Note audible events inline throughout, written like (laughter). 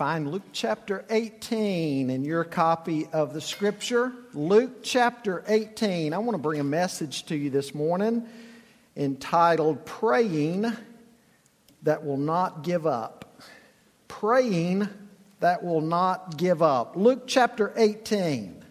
find Luke chapter 18 in your copy of the scripture. Luke chapter 18. I want to bring a message to you this morning entitled Praying That Will Not Give Up. Praying That Will Not Give Up. Luke chapter 18.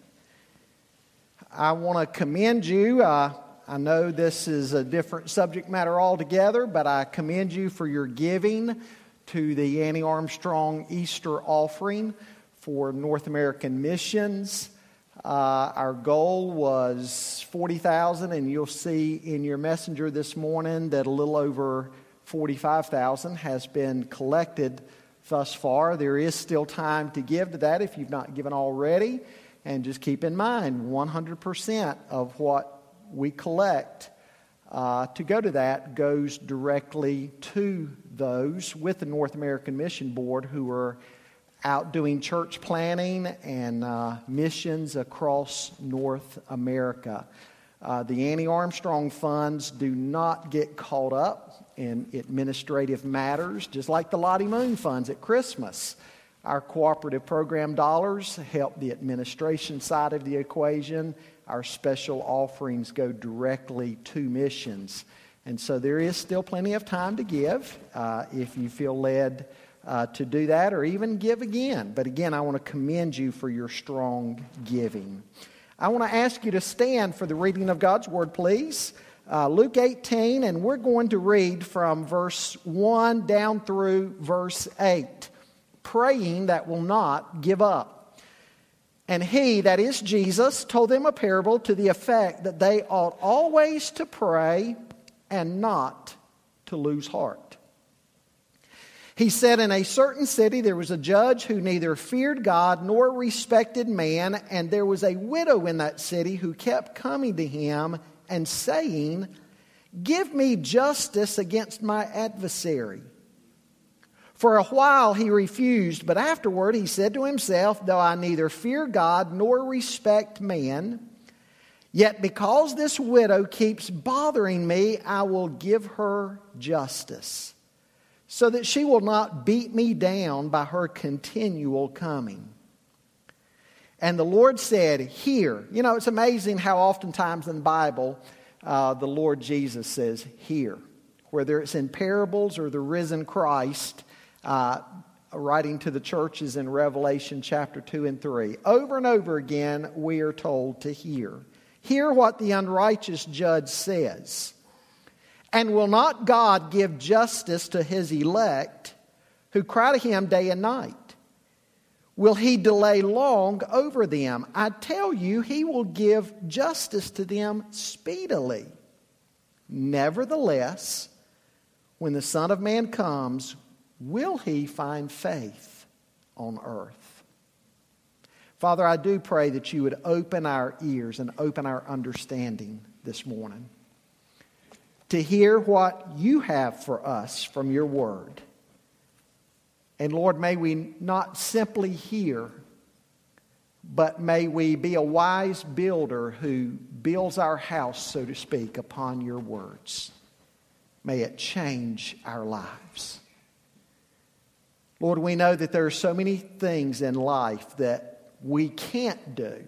I want to commend you. Uh, I know this is a different subject matter altogether, but I commend you for your giving to the Annie Armstrong Easter offering for North American missions. Uh, our goal was 40,000, and you'll see in your messenger this morning that a little over 45,000 has been collected thus far. There is still time to give to that if you've not given already. And just keep in mind 100% of what we collect uh, to go to that goes directly to those with the North American Mission Board who are out doing church planning and uh, missions across North America. Uh, the Annie Armstrong funds do not get caught up in administrative matters, just like the Lottie Moon funds at Christmas. Our cooperative program dollars help the administration side of the equation. Our special offerings go directly to missions. And so there is still plenty of time to give uh, if you feel led uh, to do that or even give again. But again, I want to commend you for your strong giving. I want to ask you to stand for the reading of God's Word, please. Uh, Luke 18, and we're going to read from verse 1 down through verse 8. Praying that will not give up. And he, that is Jesus, told them a parable to the effect that they ought always to pray and not to lose heart. He said, In a certain city there was a judge who neither feared God nor respected man, and there was a widow in that city who kept coming to him and saying, Give me justice against my adversary. For a while he refused, but afterward he said to himself, Though I neither fear God nor respect man, Yet because this widow keeps bothering me, I will give her justice, so that she will not beat me down by her continual coming. And the Lord said, Here. You know, it's amazing how oftentimes in the Bible uh, the Lord Jesus says, Here. Whether it's in parables or the risen Christ, uh, writing to the churches in Revelation chapter 2 and 3. Over and over again, we are told to hear. Hear what the unrighteous judge says. And will not God give justice to his elect who cry to him day and night? Will he delay long over them? I tell you, he will give justice to them speedily. Nevertheless, when the Son of Man comes, will he find faith on earth? Father, I do pray that you would open our ears and open our understanding this morning to hear what you have for us from your word. And Lord, may we not simply hear, but may we be a wise builder who builds our house, so to speak, upon your words. May it change our lives. Lord, we know that there are so many things in life that we can't do.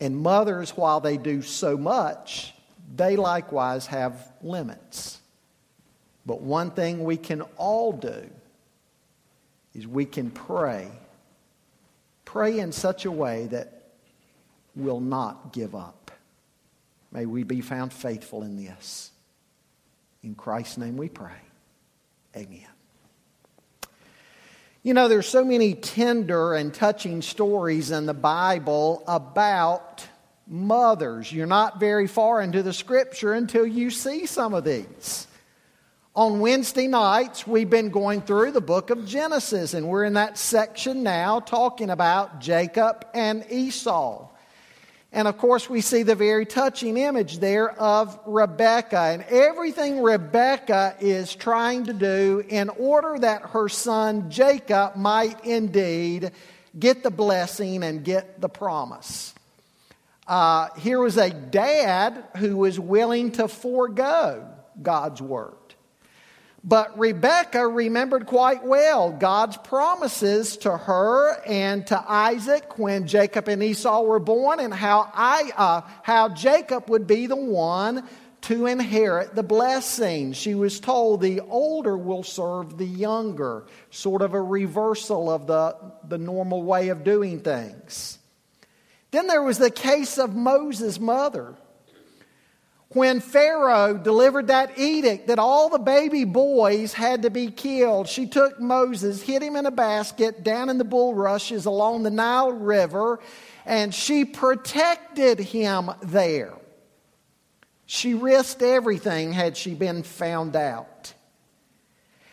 And mothers, while they do so much, they likewise have limits. But one thing we can all do is we can pray. Pray in such a way that we'll not give up. May we be found faithful in this. In Christ's name we pray. Amen. You know, there's so many tender and touching stories in the Bible about mothers. You're not very far into the scripture until you see some of these. On Wednesday nights, we've been going through the book of Genesis, and we're in that section now talking about Jacob and Esau. And of course, we see the very touching image there of Rebecca and everything Rebecca is trying to do in order that her son Jacob might indeed get the blessing and get the promise. Uh, here was a dad who was willing to forego God's word. But Rebekah remembered quite well God's promises to her and to Isaac when Jacob and Esau were born, and how, I, uh, how Jacob would be the one to inherit the blessing. She was told the older will serve the younger, sort of a reversal of the, the normal way of doing things. Then there was the case of Moses' mother. When Pharaoh delivered that edict that all the baby boys had to be killed, she took Moses, hid him in a basket down in the bulrushes along the Nile River, and she protected him there. She risked everything had she been found out.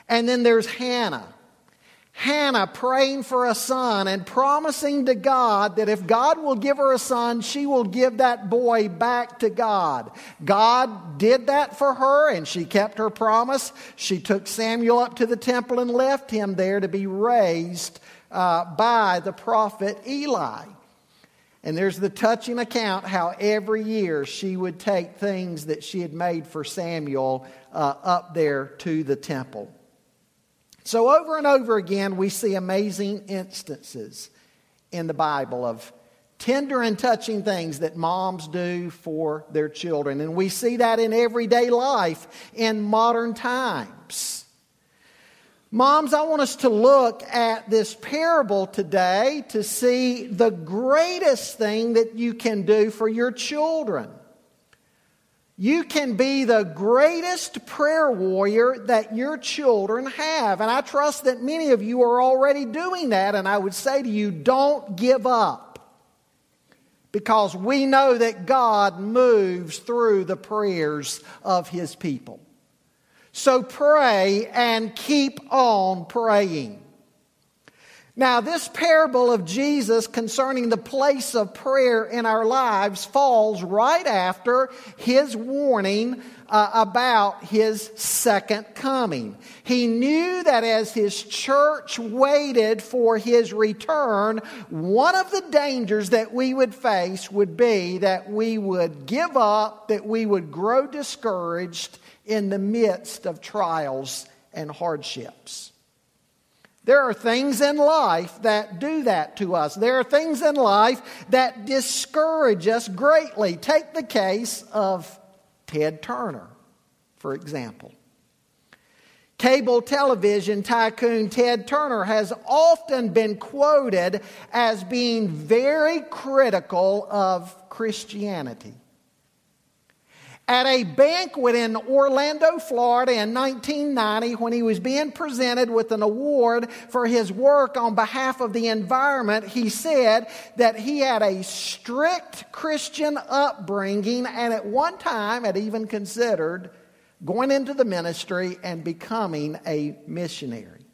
And then there's Hannah. Hannah praying for a son and promising to God that if God will give her a son, she will give that boy back to God. God did that for her and she kept her promise. She took Samuel up to the temple and left him there to be raised uh, by the prophet Eli. And there's the touching account how every year she would take things that she had made for Samuel uh, up there to the temple. So, over and over again, we see amazing instances in the Bible of tender and touching things that moms do for their children. And we see that in everyday life in modern times. Moms, I want us to look at this parable today to see the greatest thing that you can do for your children. You can be the greatest prayer warrior that your children have. And I trust that many of you are already doing that. And I would say to you, don't give up. Because we know that God moves through the prayers of His people. So pray and keep on praying. Now, this parable of Jesus concerning the place of prayer in our lives falls right after his warning uh, about his second coming. He knew that as his church waited for his return, one of the dangers that we would face would be that we would give up, that we would grow discouraged, in the midst of trials and hardships. There are things in life that do that to us. There are things in life that discourage us greatly. Take the case of Ted Turner, for example. Cable television tycoon Ted Turner has often been quoted as being very critical of Christianity. At a banquet in Orlando, Florida in 1990, when he was being presented with an award for his work on behalf of the environment, he said that he had a strict Christian upbringing and at one time had even considered going into the ministry and becoming a missionary.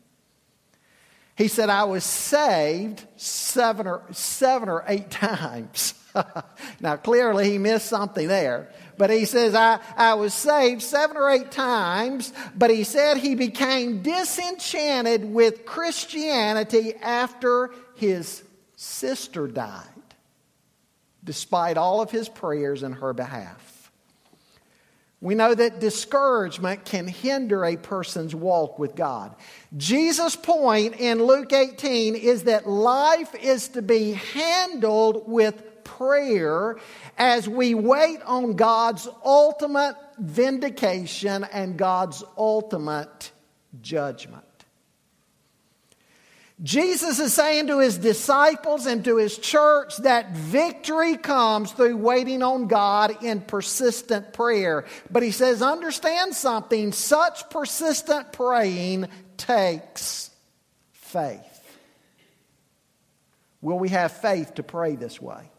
He said, I was saved seven or, seven or eight (laughs) times. (laughs) now, clearly, he missed something there. But he says, I, I was saved seven or eight times, but he said he became disenchanted with Christianity after his sister died, despite all of his prayers in her behalf. We know that discouragement can hinder a person's walk with God. Jesus' point in Luke 18 is that life is to be handled with prayer as we wait on God's ultimate vindication and God's ultimate judgment. Jesus is saying to his disciples and to his church that victory comes through waiting on God in persistent prayer. But he says, understand something, such persistent praying takes faith. Will we have faith to pray this way?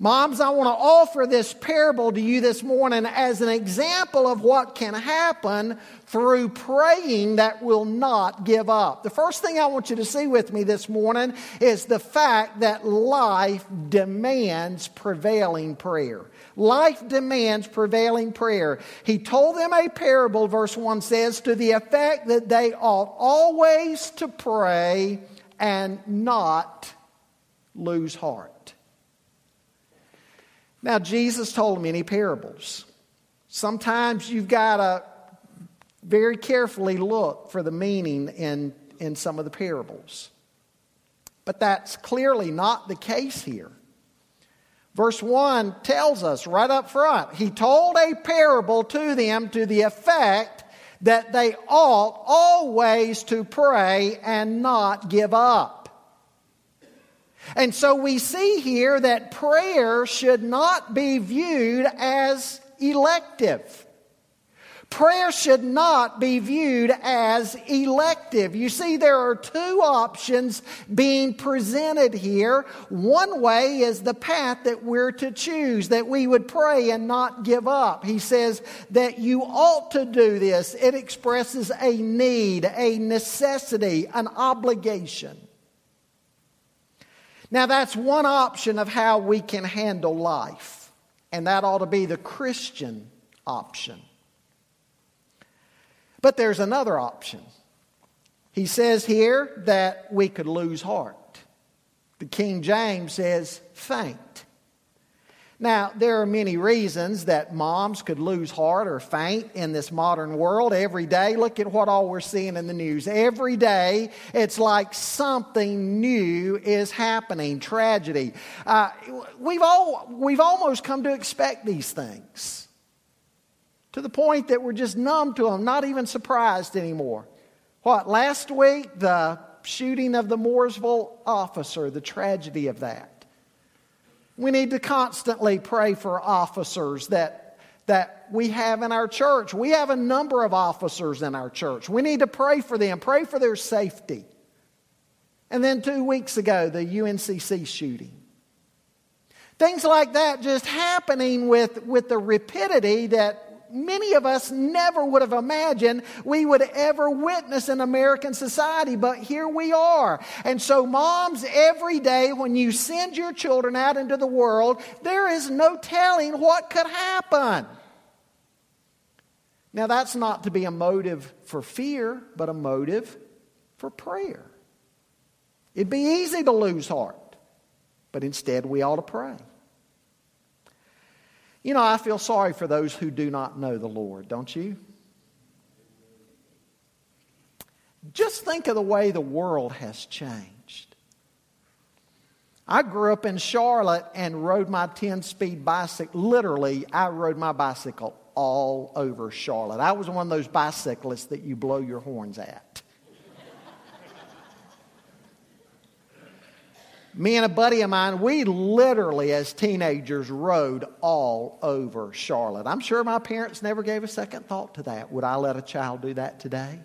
Moms, I want to offer this parable to you this morning as an example of what can happen through praying that will not give up. The first thing I want you to see with me this morning is the fact that life demands prevailing prayer. Life demands prevailing prayer. He told them a parable, verse 1 says, to the effect that they ought always to pray and not lose heart. Now, Jesus told many parables. Sometimes you've got to very carefully look for the meaning in, in some of the parables. But that's clearly not the case here. Verse 1 tells us right up front, he told a parable to them to the effect that they ought always to pray and not give up. And so we see here that prayer should not be viewed as elective. Prayer should not be viewed as elective. You see, there are two options being presented here. One way is the path that we're to choose, that we would pray and not give up. He says that you ought to do this. It expresses a need, a necessity, an obligation. Now, that's one option of how we can handle life, and that ought to be the Christian option. But there's another option. He says here that we could lose heart. The King James says faint. Now, there are many reasons that moms could lose heart or faint in this modern world every day. Look at what all we're seeing in the news. Every day, it's like something new is happening tragedy. Uh, we've, all, we've almost come to expect these things to the point that we're just numb to them, not even surprised anymore. What, last week, the shooting of the Mooresville officer, the tragedy of that. We need to constantly pray for officers that, that we have in our church. We have a number of officers in our church. We need to pray for them, pray for their safety. And then two weeks ago, the UNCC shooting. Things like that just happening with, with the rapidity that many of us never would have imagined we would ever witness in American society, but here we are. And so, moms, every day when you send your children out into the world, there is no telling what could happen. Now, that's not to be a motive for fear, but a motive for prayer. It'd be easy to lose heart, but instead we ought to pray. You know, I feel sorry for those who do not know the Lord, don't you? Just think of the way the world has changed. I grew up in Charlotte and rode my 10 speed bicycle. Literally, I rode my bicycle all over Charlotte. I was one of those bicyclists that you blow your horns at. Me and a buddy of mine, we literally, as teenagers, rode all over Charlotte. I'm sure my parents never gave a second thought to that. Would I let a child do that today?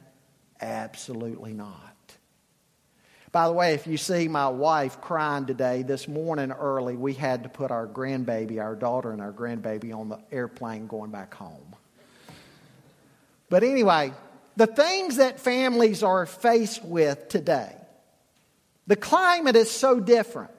Absolutely not. By the way, if you see my wife crying today, this morning early, we had to put our grandbaby, our daughter and our grandbaby, on the airplane going back home. But anyway, the things that families are faced with today the climate is so different.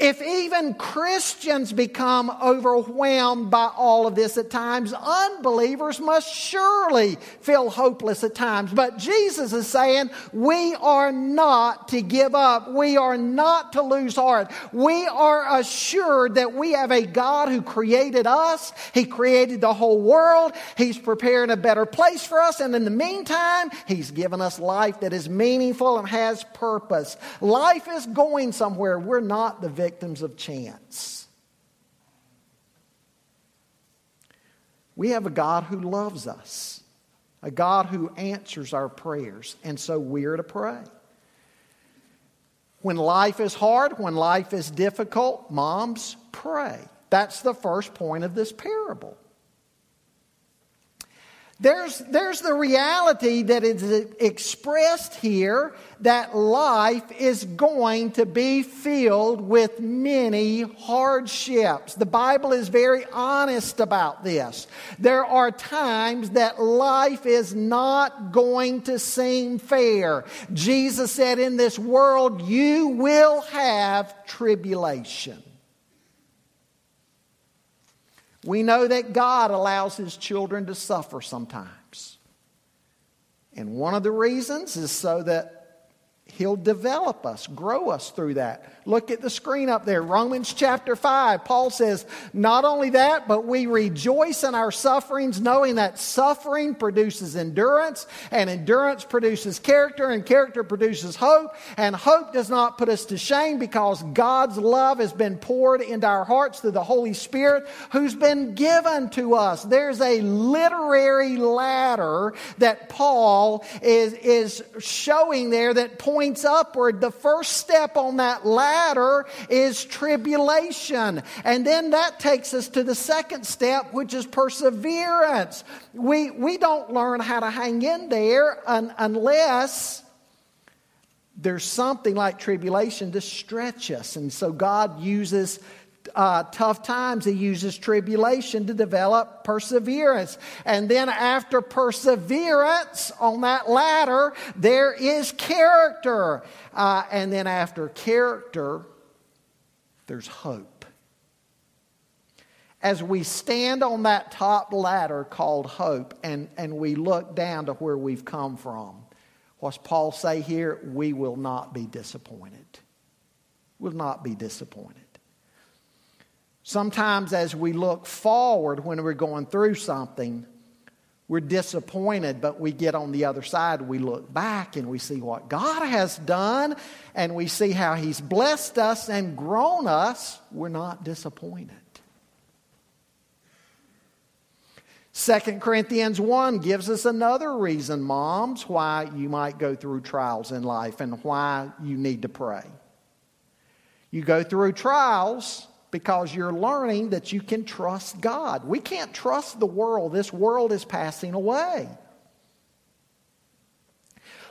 If even Christians become overwhelmed by all of this at times, unbelievers must surely feel hopeless at times. But Jesus is saying we are not to give up. We are not to lose heart. We are assured that we have a God who created us. He created the whole world. He's preparing a better place for us. And in the meantime, He's given us life that is meaningful and has purpose. Life is going somewhere. We're not the victim victims of chance. We have a God who loves us, a God who answers our prayers, and so we're to pray. When life is hard, when life is difficult, moms, pray. That's the first point of this parable. There's, there's the reality that is expressed here that life is going to be filled with many hardships. The Bible is very honest about this. There are times that life is not going to seem fair. Jesus said, In this world, you will have tribulation. We know that God allows his children to suffer sometimes. And one of the reasons is so that He'll develop us, grow us through that. Look at the screen up there. Romans chapter 5. Paul says, Not only that, but we rejoice in our sufferings, knowing that suffering produces endurance, and endurance produces character, and character produces hope. And hope does not put us to shame because God's love has been poured into our hearts through the Holy Spirit who's been given to us. There's a literary ladder that Paul is, is showing there that points upward. The first step on that ladder is tribulation. And then that takes us to the second step, which is perseverance. We, we don't learn how to hang in there un, unless there's something like tribulation to stretch us. And so God uses uh, tough times, he uses tribulation to develop perseverance. And then, after perseverance on that ladder, there is character. Uh, and then, after character, there's hope. As we stand on that top ladder called hope and, and we look down to where we've come from, what's Paul say here? We will not be disappointed. Will not be disappointed. Sometimes, as we look forward when we're going through something, we're disappointed, but we get on the other side, we look back and we see what God has done, and we see how He's blessed us and grown us. We're not disappointed. 2 Corinthians 1 gives us another reason, moms, why you might go through trials in life and why you need to pray. You go through trials because you're learning that you can trust God. We can't trust the world, this world is passing away.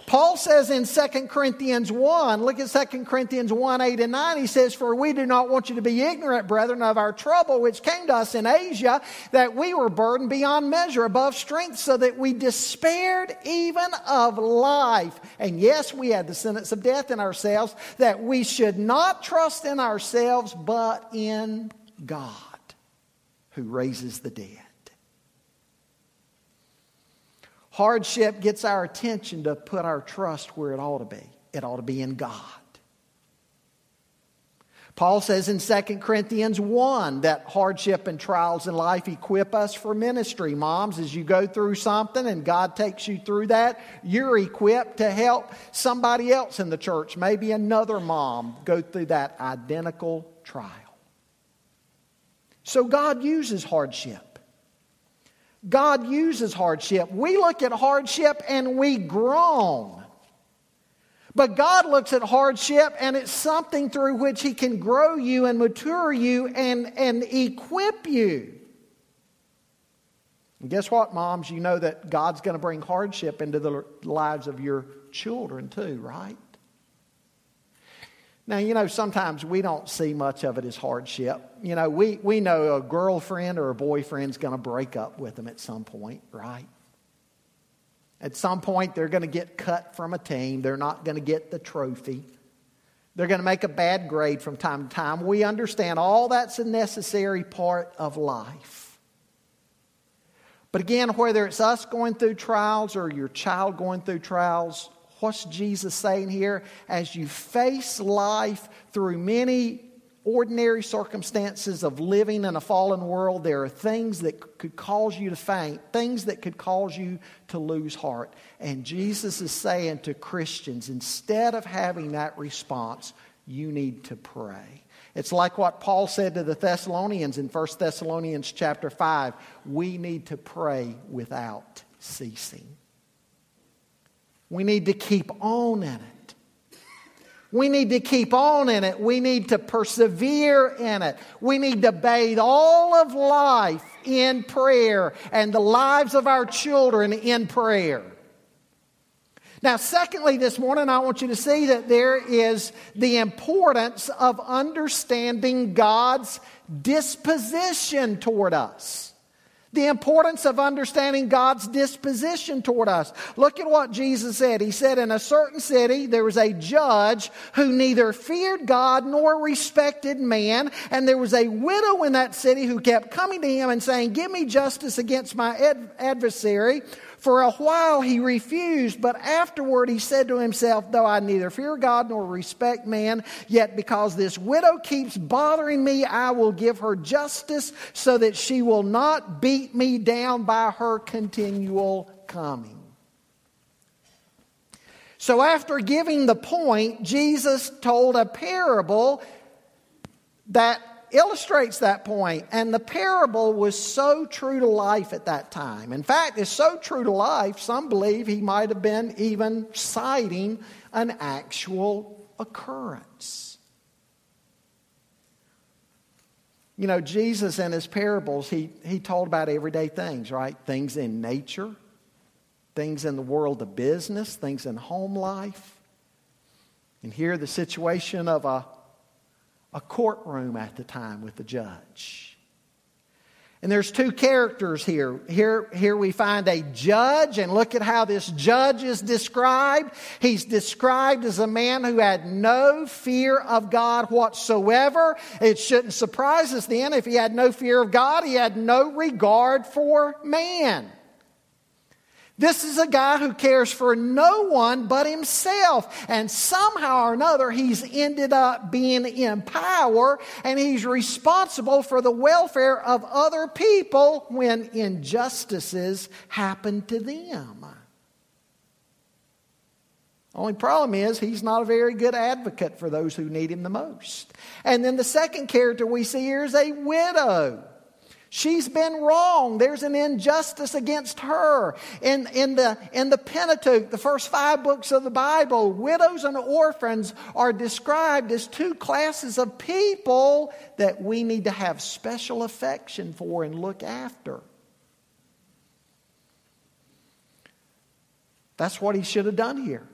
Paul says in 2 Corinthians 1, look at 2 Corinthians 1 8 and 9. He says, For we do not want you to be ignorant, brethren, of our trouble which came to us in Asia, that we were burdened beyond measure, above strength, so that we despaired even of life. And yes, we had the sentence of death in ourselves, that we should not trust in ourselves, but in God, who raises the dead. Hardship gets our attention to put our trust where it ought to be. It ought to be in God. Paul says in 2 Corinthians 1 that hardship and trials in life equip us for ministry. Moms, as you go through something and God takes you through that, you're equipped to help somebody else in the church, maybe another mom, go through that identical trial. So God uses hardship. God uses hardship. We look at hardship and we groan. But God looks at hardship and it's something through which He can grow you and mature you and, and equip you. And guess what, moms? You know that God's going to bring hardship into the lives of your children too, right? Now, you know, sometimes we don't see much of it as hardship. You know, we, we know a girlfriend or a boyfriend's going to break up with them at some point, right? At some point, they're going to get cut from a team. They're not going to get the trophy. They're going to make a bad grade from time to time. We understand all that's a necessary part of life. But again, whether it's us going through trials or your child going through trials, What's Jesus saying here? As you face life through many ordinary circumstances of living in a fallen world, there are things that could cause you to faint, things that could cause you to lose heart. And Jesus is saying to Christians, instead of having that response, you need to pray. It's like what Paul said to the Thessalonians in 1 Thessalonians chapter 5. We need to pray without ceasing. We need to keep on in it. We need to keep on in it. We need to persevere in it. We need to bathe all of life in prayer and the lives of our children in prayer. Now, secondly, this morning, I want you to see that there is the importance of understanding God's disposition toward us. The importance of understanding God's disposition toward us. Look at what Jesus said. He said, In a certain city, there was a judge who neither feared God nor respected man. And there was a widow in that city who kept coming to him and saying, Give me justice against my ad- adversary. For a while he refused, but afterward he said to himself, Though I neither fear God nor respect man, yet because this widow keeps bothering me, I will give her justice so that she will not beat me down by her continual coming. So, after giving the point, Jesus told a parable that illustrates that. And the parable was so true to life at that time. In fact, it's so true to life, some believe he might have been even citing an actual occurrence. You know, Jesus in his parables, he, he told about everyday things, right? Things in nature, things in the world of business, things in home life. And here, the situation of a a courtroom at the time with the judge. And there's two characters here. Here, here we find a judge, and look at how this judge is described. He's described as a man who had no fear of God whatsoever. It shouldn't surprise us then if he had no fear of God, he had no regard for man. This is a guy who cares for no one but himself. And somehow or another, he's ended up being in power and he's responsible for the welfare of other people when injustices happen to them. Only problem is he's not a very good advocate for those who need him the most. And then the second character we see here is a widow. She's been wrong. There's an injustice against her. In, in, the, in the Pentateuch, the first five books of the Bible, widows and orphans are described as two classes of people that we need to have special affection for and look after. That's what he should have done here.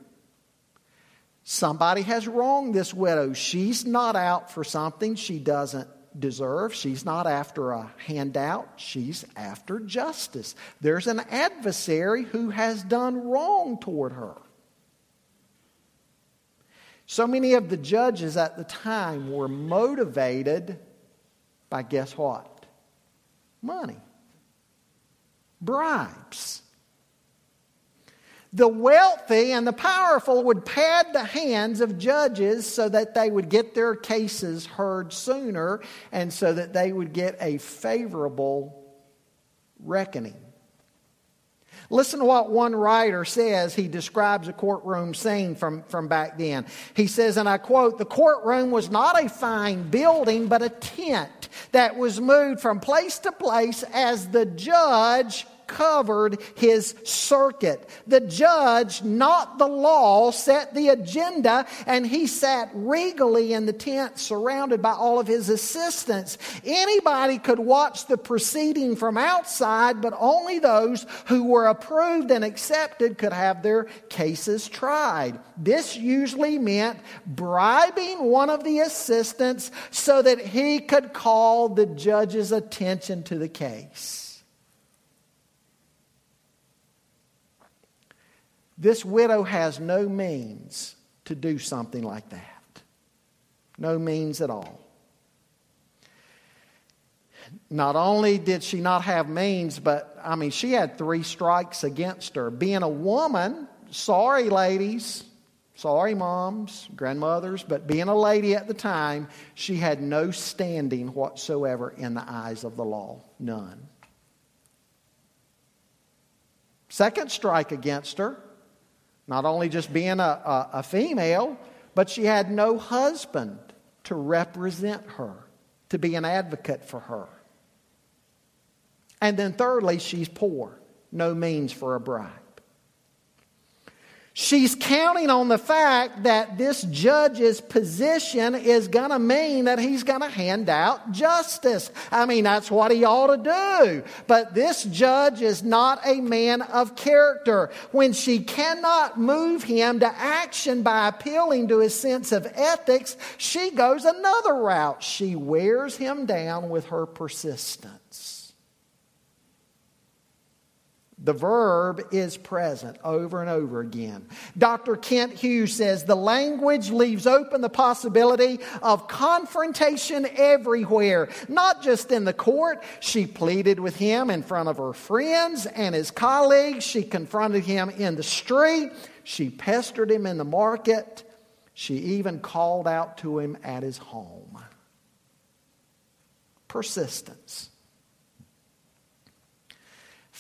Somebody has wronged this widow. She's not out for something she doesn't deserve. She's not after a handout, she's after justice. There's an adversary who has done wrong toward her. So many of the judges at the time were motivated by guess what? Money, bribes. The wealthy and the powerful would pad the hands of judges so that they would get their cases heard sooner and so that they would get a favorable reckoning. Listen to what one writer says. He describes a courtroom scene from, from back then. He says, and I quote, the courtroom was not a fine building, but a tent that was moved from place to place as the judge covered his circuit. The judge, not the law, set the agenda, and he sat regally in the tent surrounded by all of his assistants. Anybody could watch the proceeding from outside, but only those who were approved and accepted could have their cases tried. This usually meant bribing one of the assistants so that he could call the judge's attention to the case. This widow has no means to do something like that. No means at all. Not only did she not have means, but I mean, she had three strikes against her. Being a woman, sorry, ladies, sorry, moms, grandmothers, but being a lady at the time, she had no standing whatsoever in the eyes of the law. None. Second strike against her not only just being a, a, a female, but she had no husband to represent her, to be an advocate for her. And then, thirdly, she's poor, no means for a bride. She's counting on the fact that this judge's position is going to mean that he's going to hand out justice. I mean, that's what he ought to do. But this judge is not a man of character. When she cannot move him to action by appealing to his sense of ethics, she goes another route. She wears him down with her persistence. The verb is present over and over again. Dr. Kent Hughes says the language leaves open the possibility of confrontation everywhere, not just in the court. She pleaded with him in front of her friends and his colleagues. She confronted him in the street. She pestered him in the market. She even called out to him at his home. Persistence.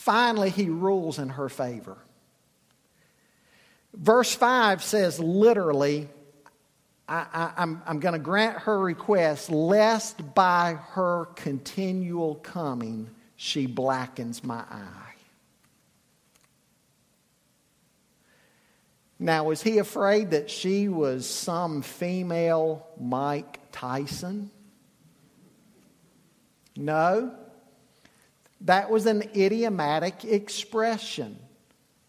Finally, he rules in her favor. Verse 5 says literally, I, am I'm going to grant her request, lest by her continual coming she blackens my eye. Now, was he afraid that she was some female Mike Tyson? No. That was an idiomatic expression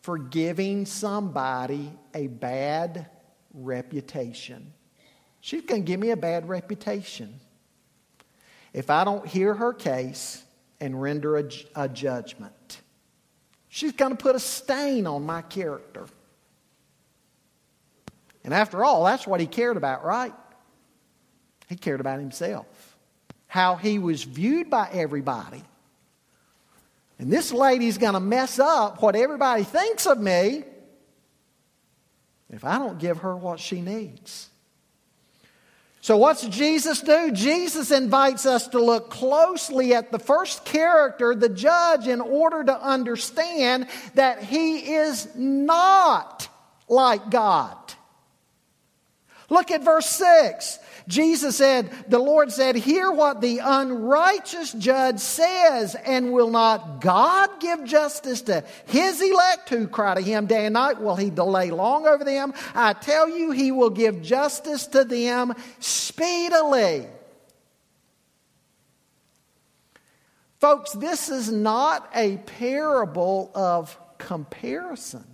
for giving somebody a bad reputation. She's going to give me a bad reputation if I don't hear her case and render a, a judgment. She's going to put a stain on my character. And after all, that's what he cared about, right? He cared about himself, how he was viewed by everybody. And this lady's going to mess up what everybody thinks of me if I don't give her what she needs. So, what's Jesus do? Jesus invites us to look closely at the first character, the judge, in order to understand that he is not like God. Look at verse 6. Jesus said, The Lord said, Hear what the unrighteous judge says, and will not God give justice to his elect who cry to him day and night? Will he delay long over them? I tell you, he will give justice to them speedily. Folks, this is not a parable of comparison.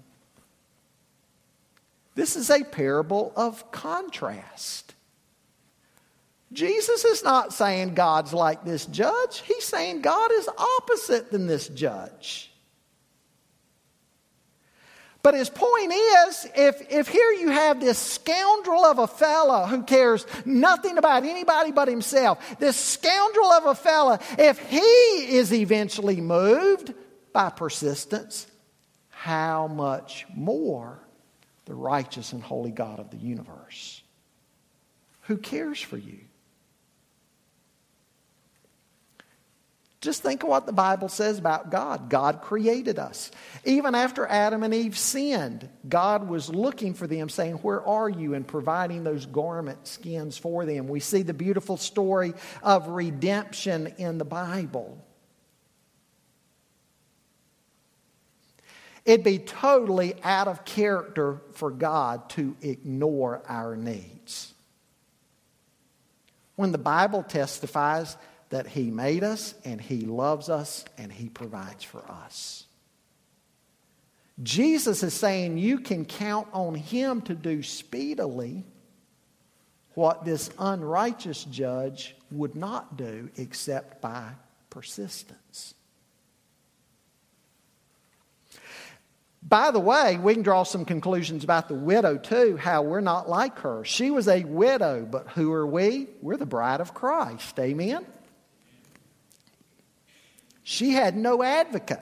This is a parable of contrast. Jesus is not saying God's like this judge. He's saying God is opposite than this judge. But his point is if, if here you have this scoundrel of a fellow who cares nothing about anybody but himself, this scoundrel of a fellow, if he is eventually moved by persistence, how much more the righteous and holy God of the universe who cares for you? Just think of what the Bible says about God. God created us. Even after Adam and Eve sinned, God was looking for them, saying, Where are you? and providing those garment skins for them. We see the beautiful story of redemption in the Bible. It'd be totally out of character for God to ignore our needs. When the Bible testifies that He made us and He loves us and He provides for us. Jesus is saying you can count on Him to do speedily what this unrighteous judge would not do except by persistence. By the way, we can draw some conclusions about the widow too, how we're not like her. She was a widow, but who are we? We're the bride of Christ. Amen? She had no advocate.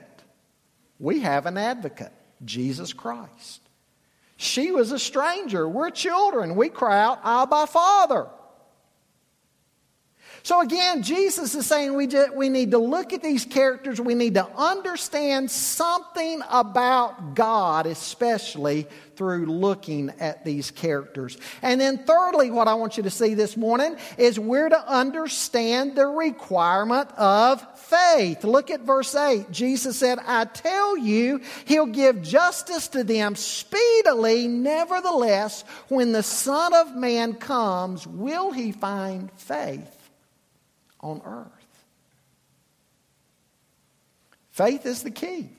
We have an advocate, Jesus Christ. She was a stranger. We're children. We cry out, Abba, Father. So again, Jesus is saying we, just, we need to look at these characters. We need to understand something about God, especially through looking at these characters. And then, thirdly, what I want you to see this morning is we're to understand the requirement of faith. Look at verse 8. Jesus said, I tell you, he'll give justice to them speedily. Nevertheless, when the Son of Man comes, will he find faith? On earth. Faith is the key.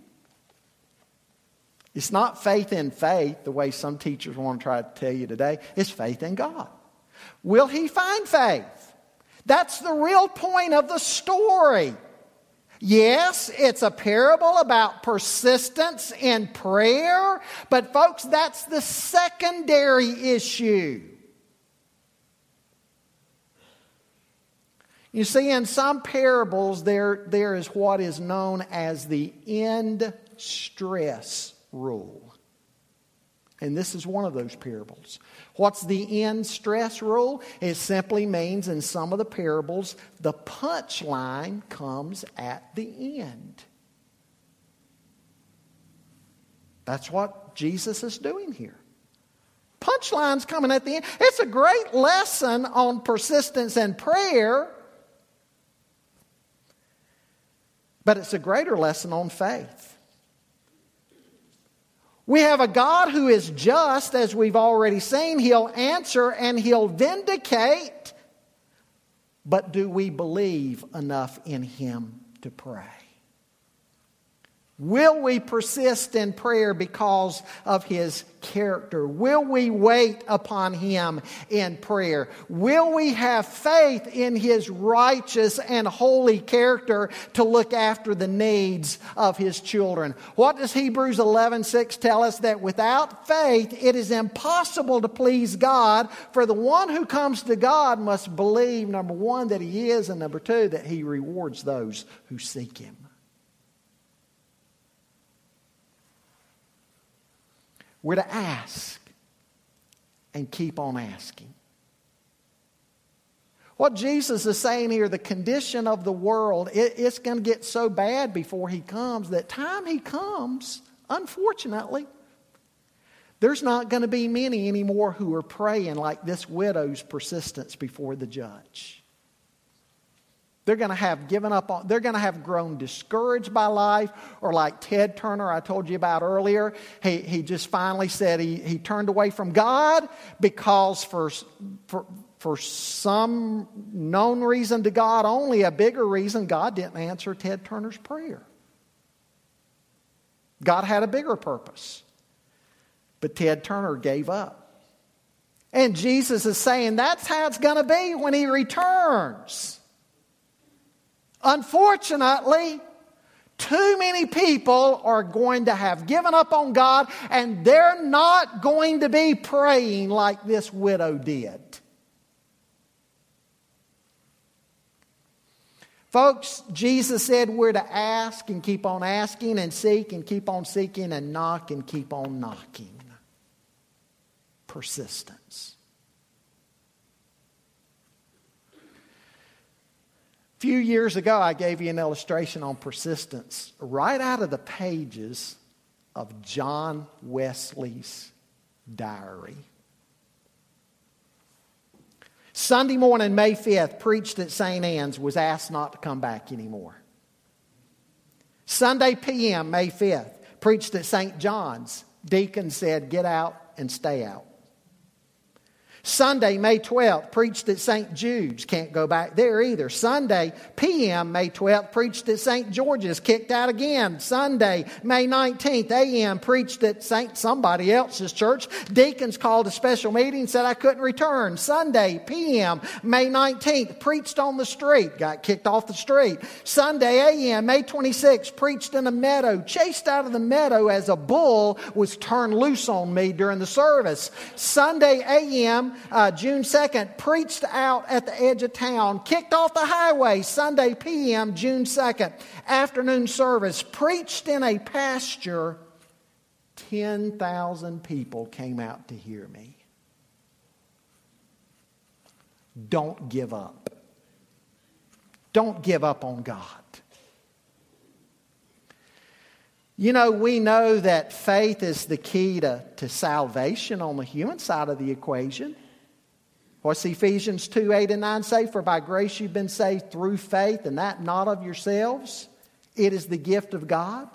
It's not faith in faith, the way some teachers want to try to tell you today. It's faith in God. Will he find faith? That's the real point of the story. Yes, it's a parable about persistence in prayer, but folks, that's the secondary issue. You see, in some parables, there, there is what is known as the end stress rule. And this is one of those parables. What's the end stress rule? It simply means in some of the parables, the punchline comes at the end. That's what Jesus is doing here. Punchline's coming at the end. It's a great lesson on persistence and prayer. But it's a greater lesson on faith. We have a God who is just, as we've already seen. He'll answer and he'll vindicate. But do we believe enough in him to pray? Will we persist in prayer because of his character? Will we wait upon him in prayer? Will we have faith in his righteous and holy character to look after the needs of his children? What does Hebrews 11:6 tell us that without faith it is impossible to please God, for the one who comes to God must believe number 1 that he is and number 2 that he rewards those who seek him. We're to ask and keep on asking. What Jesus is saying here, the condition of the world, it, it's going to get so bad before he comes that time he comes, unfortunately, there's not going to be many anymore who are praying like this widow's persistence before the judge. They're going to have given up on, they're going to have grown discouraged by life, or like Ted Turner, I told you about earlier. He, he just finally said he, he turned away from God because for, for, for some known reason to God only, a bigger reason, God didn't answer Ted Turner's prayer. God had a bigger purpose. But Ted Turner gave up. And Jesus is saying that's how it's going to be when he returns. Unfortunately, too many people are going to have given up on God and they're not going to be praying like this widow did. Folks, Jesus said we're to ask and keep on asking and seek and keep on seeking and knock and keep on knocking. Persistence. Few years ago, I gave you an illustration on persistence right out of the pages of John Wesley's diary. Sunday morning, May 5th, preached at St. Anne's, was asked not to come back anymore. Sunday PM, May 5th, preached at St. John's. Deacon said, Get out and stay out. Sunday, May 12th, preached at St. Jude's. Can't go back there either. Sunday, PM, May 12th, preached at St. George's. Kicked out again. Sunday, May 19th, AM, preached at St. somebody else's church. Deacons called a special meeting, said I couldn't return. Sunday, PM, May 19th, preached on the street. Got kicked off the street. Sunday, AM, May 26th, preached in a meadow. Chased out of the meadow as a bull was turned loose on me during the service. Sunday, AM, uh, June 2nd, preached out at the edge of town, kicked off the highway Sunday PM, June 2nd, afternoon service, preached in a pasture. 10,000 people came out to hear me. Don't give up. Don't give up on God. You know, we know that faith is the key to, to salvation on the human side of the equation. What's Ephesians 2 8 and 9 say? For by grace you've been saved through faith, and that not of yourselves. It is the gift of God.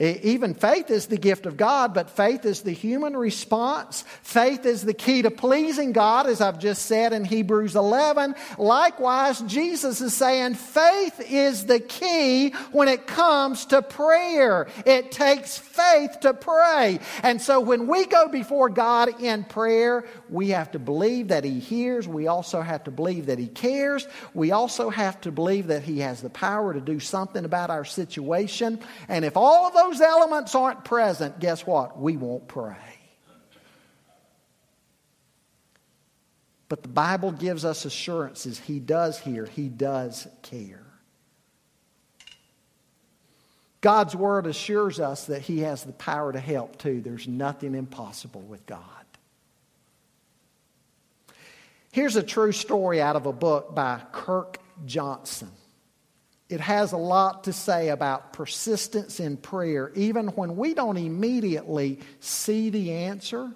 Even faith is the gift of God, but faith is the human response. Faith is the key to pleasing God, as I've just said in Hebrews 11. Likewise, Jesus is saying faith is the key when it comes to prayer. It takes faith to pray. And so when we go before God in prayer, we have to believe that He hears. We also have to believe that He cares. We also have to believe that He has the power to do something about our situation. And if all of those those elements aren't present, guess what? We won't pray. But the Bible gives us assurances. He does hear, He does care. God's Word assures us that He has the power to help too. There's nothing impossible with God. Here's a true story out of a book by Kirk Johnson. It has a lot to say about persistence in prayer, even when we don't immediately see the answer.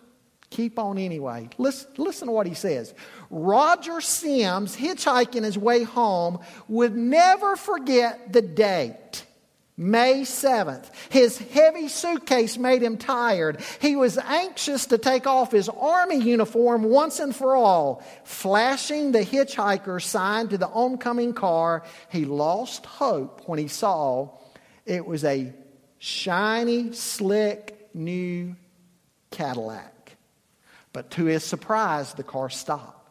Keep on anyway. Listen, listen to what he says. Roger Sims, hitchhiking his way home, would never forget the date. May 7th. His heavy suitcase made him tired. He was anxious to take off his army uniform once and for all. Flashing the hitchhiker sign to the oncoming car, he lost hope when he saw it was a shiny, slick, new Cadillac. But to his surprise, the car stopped.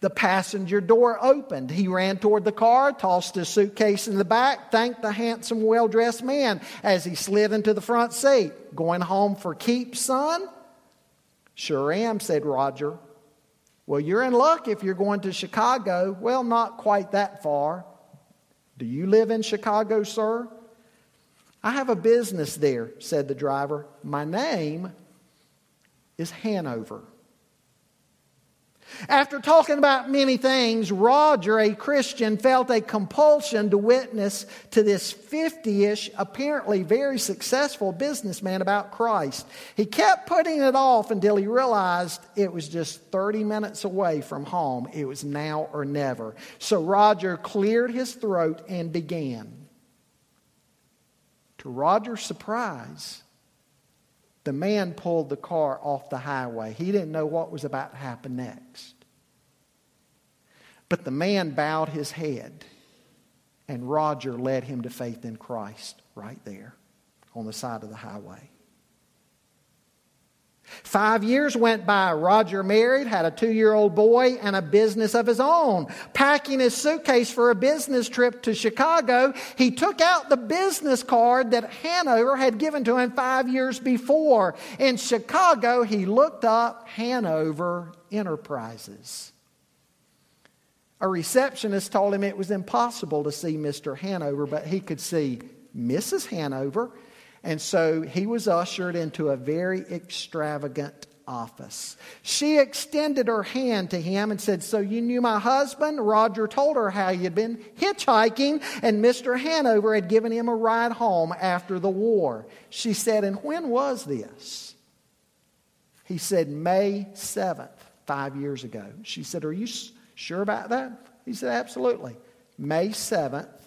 The passenger door opened. He ran toward the car, tossed his suitcase in the back, thanked the handsome, well dressed man as he slid into the front seat. Going home for keeps, son? Sure am, said Roger. Well, you're in luck if you're going to Chicago. Well, not quite that far. Do you live in Chicago, sir? I have a business there, said the driver. My name is Hanover. After talking about many things, Roger, a Christian, felt a compulsion to witness to this 50 ish, apparently very successful businessman about Christ. He kept putting it off until he realized it was just 30 minutes away from home. It was now or never. So Roger cleared his throat and began. To Roger's surprise, the man pulled the car off the highway. He didn't know what was about to happen next. But the man bowed his head, and Roger led him to faith in Christ right there on the side of the highway. Five years went by. Roger married, had a two year old boy, and a business of his own. Packing his suitcase for a business trip to Chicago, he took out the business card that Hanover had given to him five years before. In Chicago, he looked up Hanover Enterprises. A receptionist told him it was impossible to see Mr. Hanover, but he could see Mrs. Hanover and so he was ushered into a very extravagant office. She extended her hand to him and said, So you knew my husband? Roger told her how had been hitchhiking and Mr. Hanover had given him a ride home after the war. She said, And when was this? He said, May 7th, five years ago. She said, Are you sure about that? He said, Absolutely. May 7th,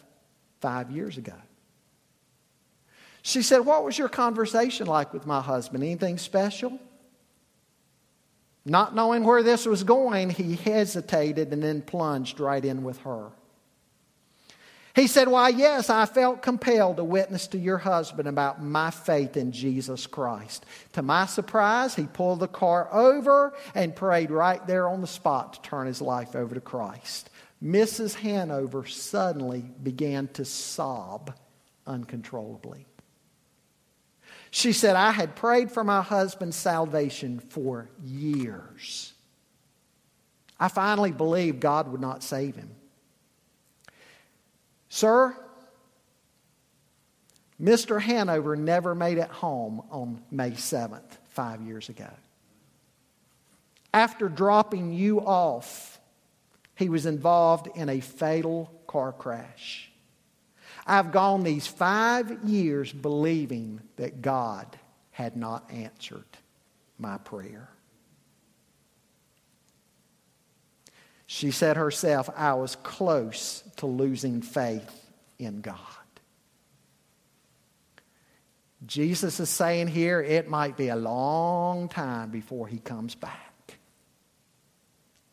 five years ago. She said, What was your conversation like with my husband? Anything special? Not knowing where this was going, he hesitated and then plunged right in with her. He said, Why, yes, I felt compelled to witness to your husband about my faith in Jesus Christ. To my surprise, he pulled the car over and prayed right there on the spot to turn his life over to Christ. Mrs. Hanover suddenly began to sob uncontrollably. She said, I had prayed for my husband's salvation for years. I finally believed God would not save him. Sir, Mr. Hanover never made it home on May 7th, five years ago. After dropping you off, he was involved in a fatal car crash. I've gone these five years believing that God had not answered my prayer. She said herself, I was close to losing faith in God. Jesus is saying here it might be a long time before he comes back.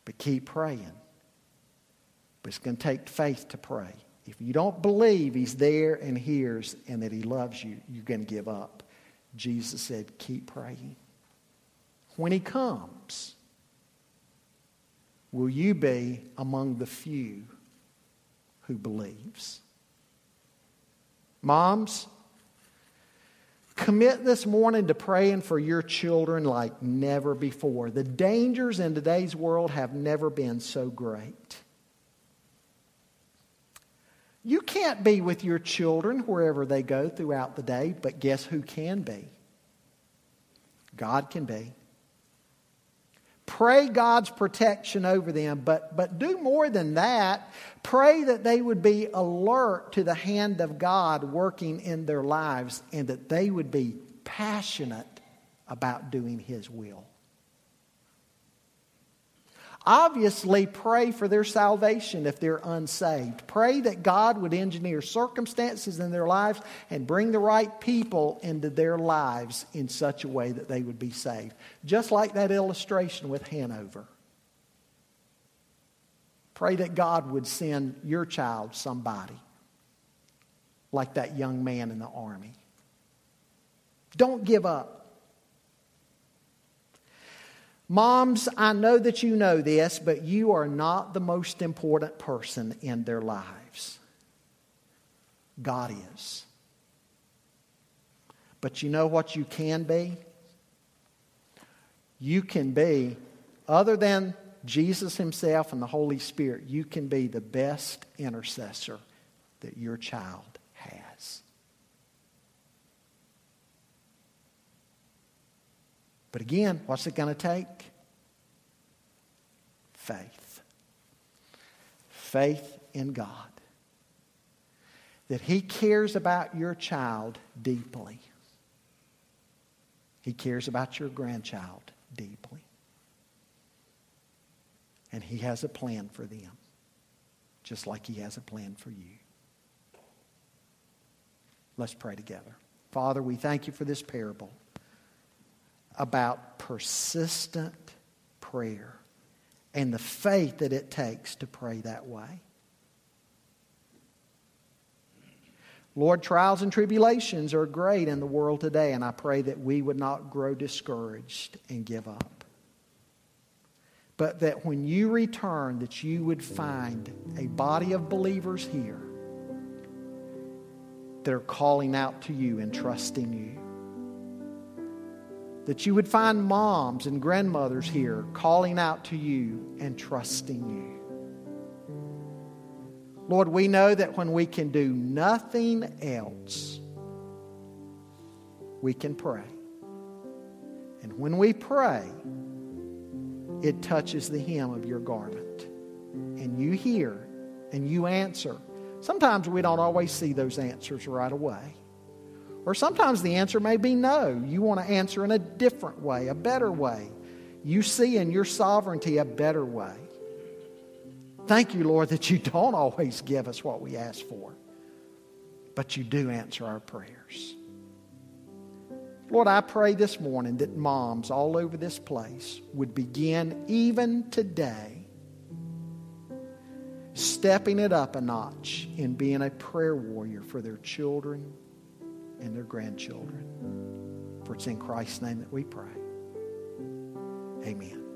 But keep praying. But it's going to take faith to pray. If you don't believe he's there and hears and that he loves you, you're going to give up. Jesus said, keep praying. When he comes, will you be among the few who believes? Moms, commit this morning to praying for your children like never before. The dangers in today's world have never been so great. You can't be with your children wherever they go throughout the day, but guess who can be? God can be. Pray God's protection over them, but, but do more than that. Pray that they would be alert to the hand of God working in their lives and that they would be passionate about doing His will. Obviously, pray for their salvation if they're unsaved. Pray that God would engineer circumstances in their lives and bring the right people into their lives in such a way that they would be saved. Just like that illustration with Hanover. Pray that God would send your child somebody like that young man in the army. Don't give up. Moms, I know that you know this, but you are not the most important person in their lives. God is. But you know what you can be? You can be, other than Jesus Himself and the Holy Spirit, you can be the best intercessor that your child has. But again, what's it going to take? Faith. Faith in God. That He cares about your child deeply. He cares about your grandchild deeply. And He has a plan for them, just like He has a plan for you. Let's pray together. Father, we thank you for this parable about persistent prayer and the faith that it takes to pray that way. Lord, trials and tribulations are great in the world today, and I pray that we would not grow discouraged and give up. But that when you return, that you would find a body of believers here that are calling out to you and trusting you that you would find moms and grandmothers here calling out to you and trusting you. Lord, we know that when we can do nothing else, we can pray. And when we pray, it touches the hem of your garment. And you hear and you answer. Sometimes we don't always see those answers right away. Or sometimes the answer may be no. You want to answer in a different way, a better way. You see in your sovereignty a better way. Thank you, Lord, that you don't always give us what we ask for, but you do answer our prayers. Lord, I pray this morning that moms all over this place would begin even today stepping it up a notch in being a prayer warrior for their children and their grandchildren. For it's in Christ's name that we pray. Amen.